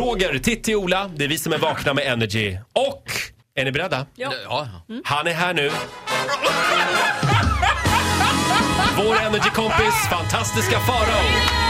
Roger, Titti, Ola, det är vi som är vakna med Energy. Och, är ni beredda? Ja. Ja. Han är här nu. Vår Energy-kompis, fantastiska Farao.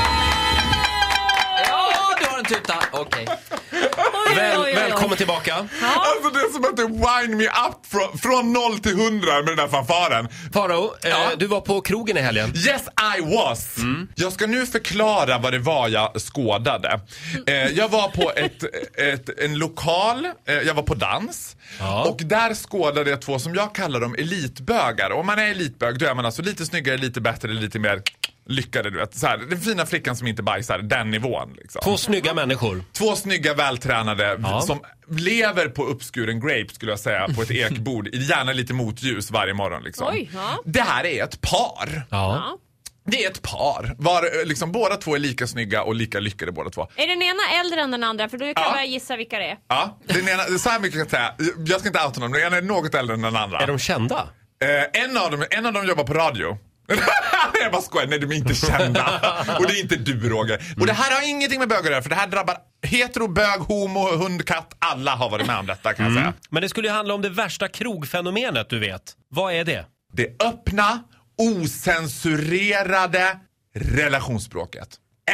Tuta. Okej. Oj, Väl, välkommen tillbaka. Alltså det är som att det wind me up från, från 0 till 100 med den där fanfaren. Farao, Ja. eh, du var på krogen i helgen. Yes I was! Jag ska nu förklara vad det var jag skådade. Eh, jag var på ett, ett, en lokal, eh, jag var på dans. Ja. Och där skådade jag två som jag kallar dem elitbögar. Om man är elitbög då är man alltså lite snyggare, lite bättre, lite mer lyckade. Du vet. Så här, den fina flickan som inte bajsar, den nivån. Liksom. Två snygga människor. Två snygga vältränade Ja. som lever på uppskuren grape skulle jag säga på ett ekbord. Gärna lite motljus varje morgon. Liksom. Oj, ja. Det här är ett par. Ja. Ja. Det är ett par. Var, eh, liksom, båda två är lika snygga och lika lyckade båda två. Är den ena äldre än den andra? För då kan Ja. jag gissa vilka det är. Ja, den ena, så här mycket kan jag säga. Jag ska inte outa någon, men den ena är något äldre än den andra. Är de kända? Eh, en, av dem, en av dem jobbar på radio. jag bara skojar, nej de är inte kända. och det är inte du Roger. Och det här har ingenting med bögar att göra för det här drabbar hetero, bög, homo, hund, katt. Alla har varit med om detta kan jag säga. Men det skulle ju handla om det värsta krogfenomenet du vet. Vad är det? Det öppna, osensurerade relationsspråket.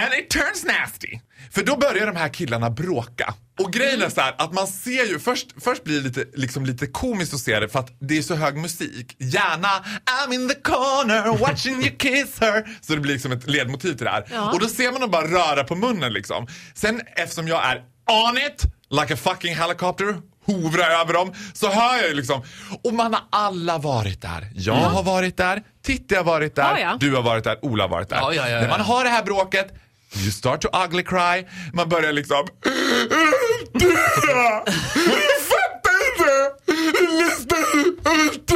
And it turns nasty. För då börjar de här killarna bråka. Och grejen är så här att man ser ju, först, först blir det lite, liksom lite komiskt att se det för att det är så hög musik. Gärna I'm in the corner watching you kiss her. Så det blir liksom ett ledmotiv till det här. Ja. Och då ser man dem bara röra på munnen liksom. Sen eftersom jag är on it, like a fucking helicopter, hovra över dem, så hör jag ju liksom. Och man har alla varit där. Jag har varit där, Titti har varit där, Ja, ja. du har varit där, Ola har varit där. Ja, ja, ja, När man har det här bråket, you start to ugly cry, man börjar liksom Du då? Du fattar inte! Lyssna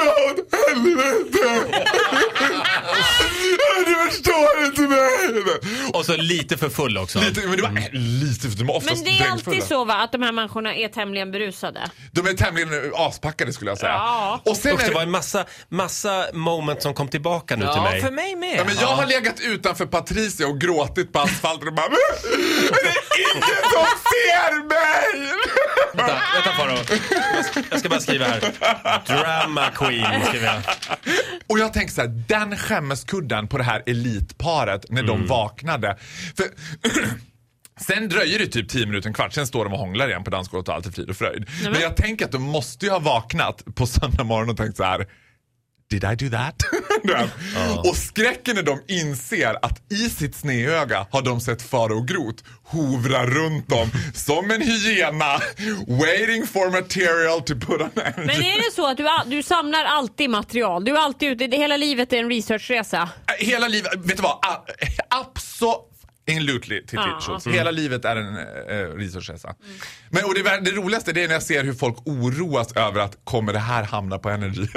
åt helvete! Och så lite för full också. Lite, men det var lite, för de är oftast Men det är alltid så va, att de här människorna är tämligen berusade. De är tämligen aspackade skulle jag säga. Ja. Och sen Usch, är det var en massa, massa moment som kom tillbaka nu till Ja, mig. för mig med. ja, men jag har legat utanför Patricia och gråtit på asfalten och bara "Men Det är ingen som ser mig! Vänta, vänta Farao. Jag ska- Jag ska bara skriva här. Drama queen skriver jag. Och jag tänker så här, den skämmeskudden på det här elitparet när de vaknade. För Sen dröjer det typ 10 minuter, en kvart, sen står de och hånglar igen på dansgolvet och allt är frid och fröjd. Men jag tänker att de måste ju ha vaknat på söndag morgon och tänkt så här. Did I do that? Vet. Och skräcken när de inser att i sitt sneöga har de sett Farao Groth hovra runt dem som en hyena waiting for material to put on energy. Men är det så att du, du samlar alltid material? Du är alltid ute, det- hela livet är en researchresa? Hela livet, vet du vad? A- Absolutely till Ja. Schultz. Hela livet är en äh, researchresa. Men och det, det roligaste det är när jag ser hur folk oroas över att kommer det här hamna på Energy?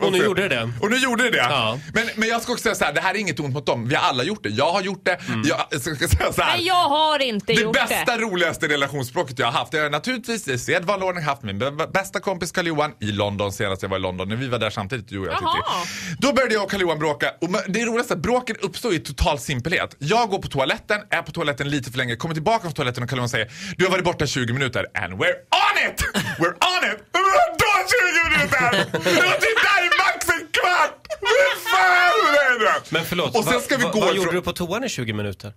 Och nu gjorde det det. Och nu gjorde det det. Ja. Men, men jag ska också säga så här, det här är inget ont mot dem. Vi har alla gjort det. Jag har gjort det. Jag ska, ska säga så här. Nej, jag har inte Det gjort bästa, det. roligaste relationsspråket jag har haft. Jag har naturligtvis i sedvanlig ordning haft min bästa kompis Karl-Johan i London senast jag var i London. När vi var där samtidigt, du och jag. Titti. Då började jag och Karl-Johan bråka. Och det roligaste är att bråken uppstår i total simpelhet. Jag går på toaletten, är på toaletten lite för länge, kommer tillbaka från toaletten och Karl-Johan säger Du har varit borta 20 minuter. And we're on it! We're on it! Vadå 20 minuter? Jag var typ där i max en kvart! Vad fan är det? Men förlåt, Och sen ska vi vad, gå vad gjorde du på toan i 20 minuter?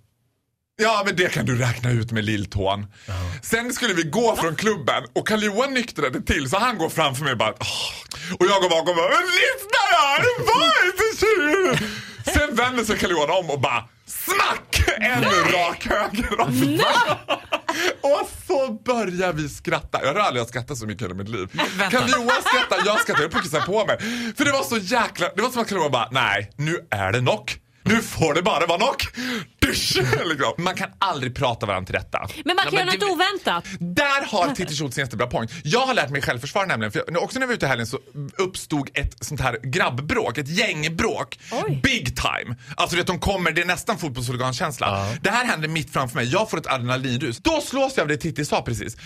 Ja, men det kan du räkna ut med lilltån. Sen skulle vi gå från klubben och Karl-Johan nyktrade till så han går framför mig och bara Åh. Och jag går bakom och bara "Men lyssna då! Det var inte 20 minuter." Sen vänder sig Karl-Johan om och bara smack! En rak höger. Och så börjar vi skratta. Jag har aldrig skrattat så mycket i hela mitt liv. Karl-Johan skrattar, jag skrattar, jag puckar på mig. För det var så jäkla, det var som att Karl-Johan bara, nej, nu är det knock. Nu får det bara vara. Dusch, liksom. Man kan aldrig prata varandra till rätta. Men man kan Ja, göra något det- oväntat. Där har Titti Schultz en jättebra poäng. Jag har lärt mig självförsvar nämligen. För jag, också när vi var ute i helgen så uppstod ett sånt här grabbbråk, ett gängbråk. Oj. Big time. Alltså du vet, de kommer, det är nästan fotbollshuligankänsla. Det här händer mitt framför mig. Jag får ett adrenalinrus. Då slås jag av det Titti sa precis.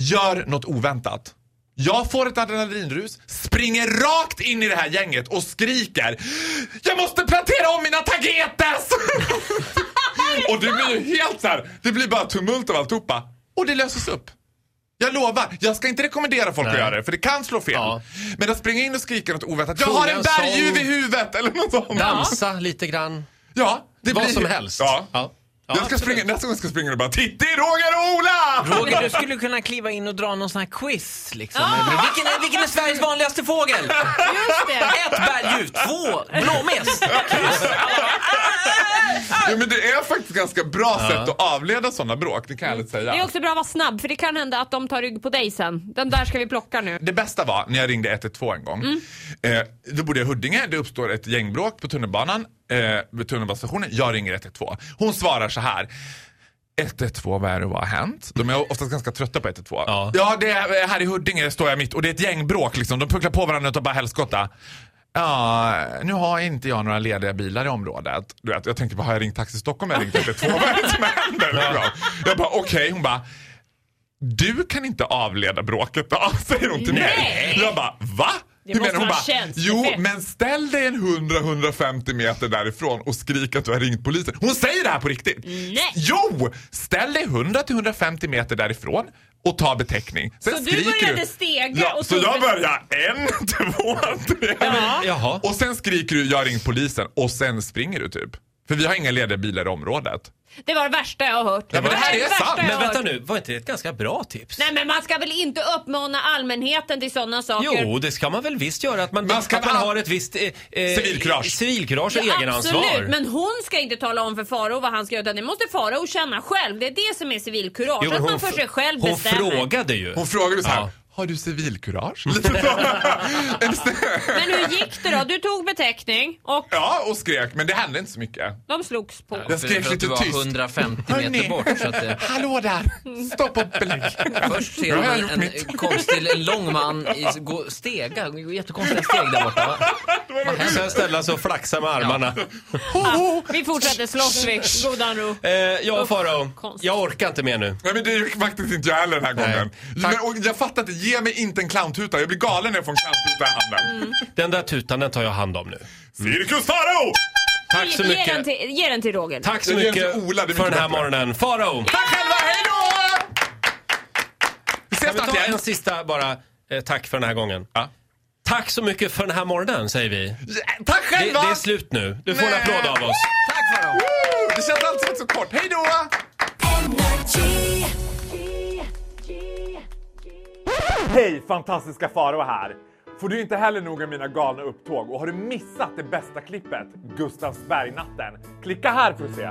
Gör något oväntat. Jag får ett adrenalinrus, springer rakt in i det här gänget och skriker Jag måste plantera om mina tagetes! Och det blir ju helt så här, det blir bara tumult av alltihopa. Och det löses upp. Jag lovar, jag ska inte rekommendera folk att Nej. göra det för det kan slå fel. Ja. Men att springa in och skrika något oväntat, jag har en berguv i huvudet eller något sånt. Dansa lite grann. Ja, det Vad blir som helst. Ja. Ja. Ja, jag ska springa, nästa gång ska jag springa och bara Titti, Roger och Ola! Roger, du skulle kunna kliva in och dra någon sån här quiz liksom. Vilken, är, vilken är Sveriges vanligaste fågel? Just det. Ett berguv, två blåmes. Ja, men det är faktiskt ganska bra sätt att avleda sådana bråk, det kan jag ärligt säga. Det är också bra att vara snabb för det kan hända att de tar rygg på dig sen. Den där ska vi plocka nu. Det bästa var när jag ringde 112 en gång. Eh, då bodde jag i Huddinge, det uppstår ett gängbråk på tunnelbanan, eh, vid tunnelbanestationen. Jag ringer 112. Hon svarar så här. 112, vad är det, vad har hänt? De är oftast ganska trötta på 112. Ja. ja, det är här i Huddinge står jag mitt och det är ett gängbråk liksom. De pucklar på varandra utav bara helskotta. Ja, nu har inte jag några lediga bilar i området. Du vet, jag tänkte, vad har jag ringt Taxi Stockholm? Jag ringt 112, vad är det som händer? Liksom. Jag bara, okej, hon bara, du kan inte avleda bråket då, säger hon till mig. Nej. Jag bara, va? Det måste menar hon? Bara, jo, men ställ dig en 100-150 meter därifrån och skrik att du har ringt polisen. Hon säger det här på riktigt. Nej. Jo! Ställ dig 100-150 meter därifrån och ta beteckning. Sen Så du började stega ja, och Så jag börjar en, två, tre. Ja. Jaha. Och sen skriker du jag har ringt polisen och sen springer du typ. För vi har inga lediga bilar i området. Det var det värsta jag har hört. Ja, men det här är värsta sant. Men vänta nu, var inte det ett ganska bra tips? Nej men man ska väl inte uppmana allmänheten till sådana saker? Jo, det ska man väl visst göra. Att man, Man ska att man har ett visst eh, eh, Civilkurage. civilkurage och Ja, egenansvar. absolut, men hon ska inte tala om för Farao vad han ska göra utan det måste Farao känna själv. Det är det som är civilkurage. Att man för sig själv hon bestämmer. frågade ju. Hon frågade så här. Ja. Har du civilkurage? Men hur gick det då? Du tog beteckning och ja, och skrek. Men det hände inte så mycket. de slogs på. Jag För, skrek lite du var tyst. 150 Hörni. meter bort. Så att det, Hallå där! Stopp och belägg. först ser jag man en, mitt. en konstig, en lång man i, gå, stega, jättekonstiga steg där borta. Va? Sen ställa sig och flaxa med armarna. Vi fortsätter slåss vi. Godan ro. Eh, ja, Usch, Farao. Jag orkar inte mer nu. Nej men det är faktiskt inte jag heller den här gången. Men, och jag fattar inte, ge mig inte en clowntuta. Jag blir galen när jag får en clowntuta i handen. Mm. Den där tutan, den tar jag hand om nu. Cirkus Farao! Tack så Ge, den mycket. till, ge den till Roger. Tack så Jag ger den mycket till Ola, det är för den här bättre. morgonen. Farao! Tack själva, hej då! Vi ses Kan vi ta en sista bara eh, tack för den här gången? Ja. Tack så mycket för den här morgonen, säger vi. Tack Det, själva! det är slut nu. Du får en Nej. applåd av oss. Tack Farao! Woo! Det känns alltid så kort. Hej då! Hej, fantastiska Faro här! Får du inte heller nog av mina galna upptåg och har du missat det bästa klippet, Gustavsbergnatten? Klicka här för att se.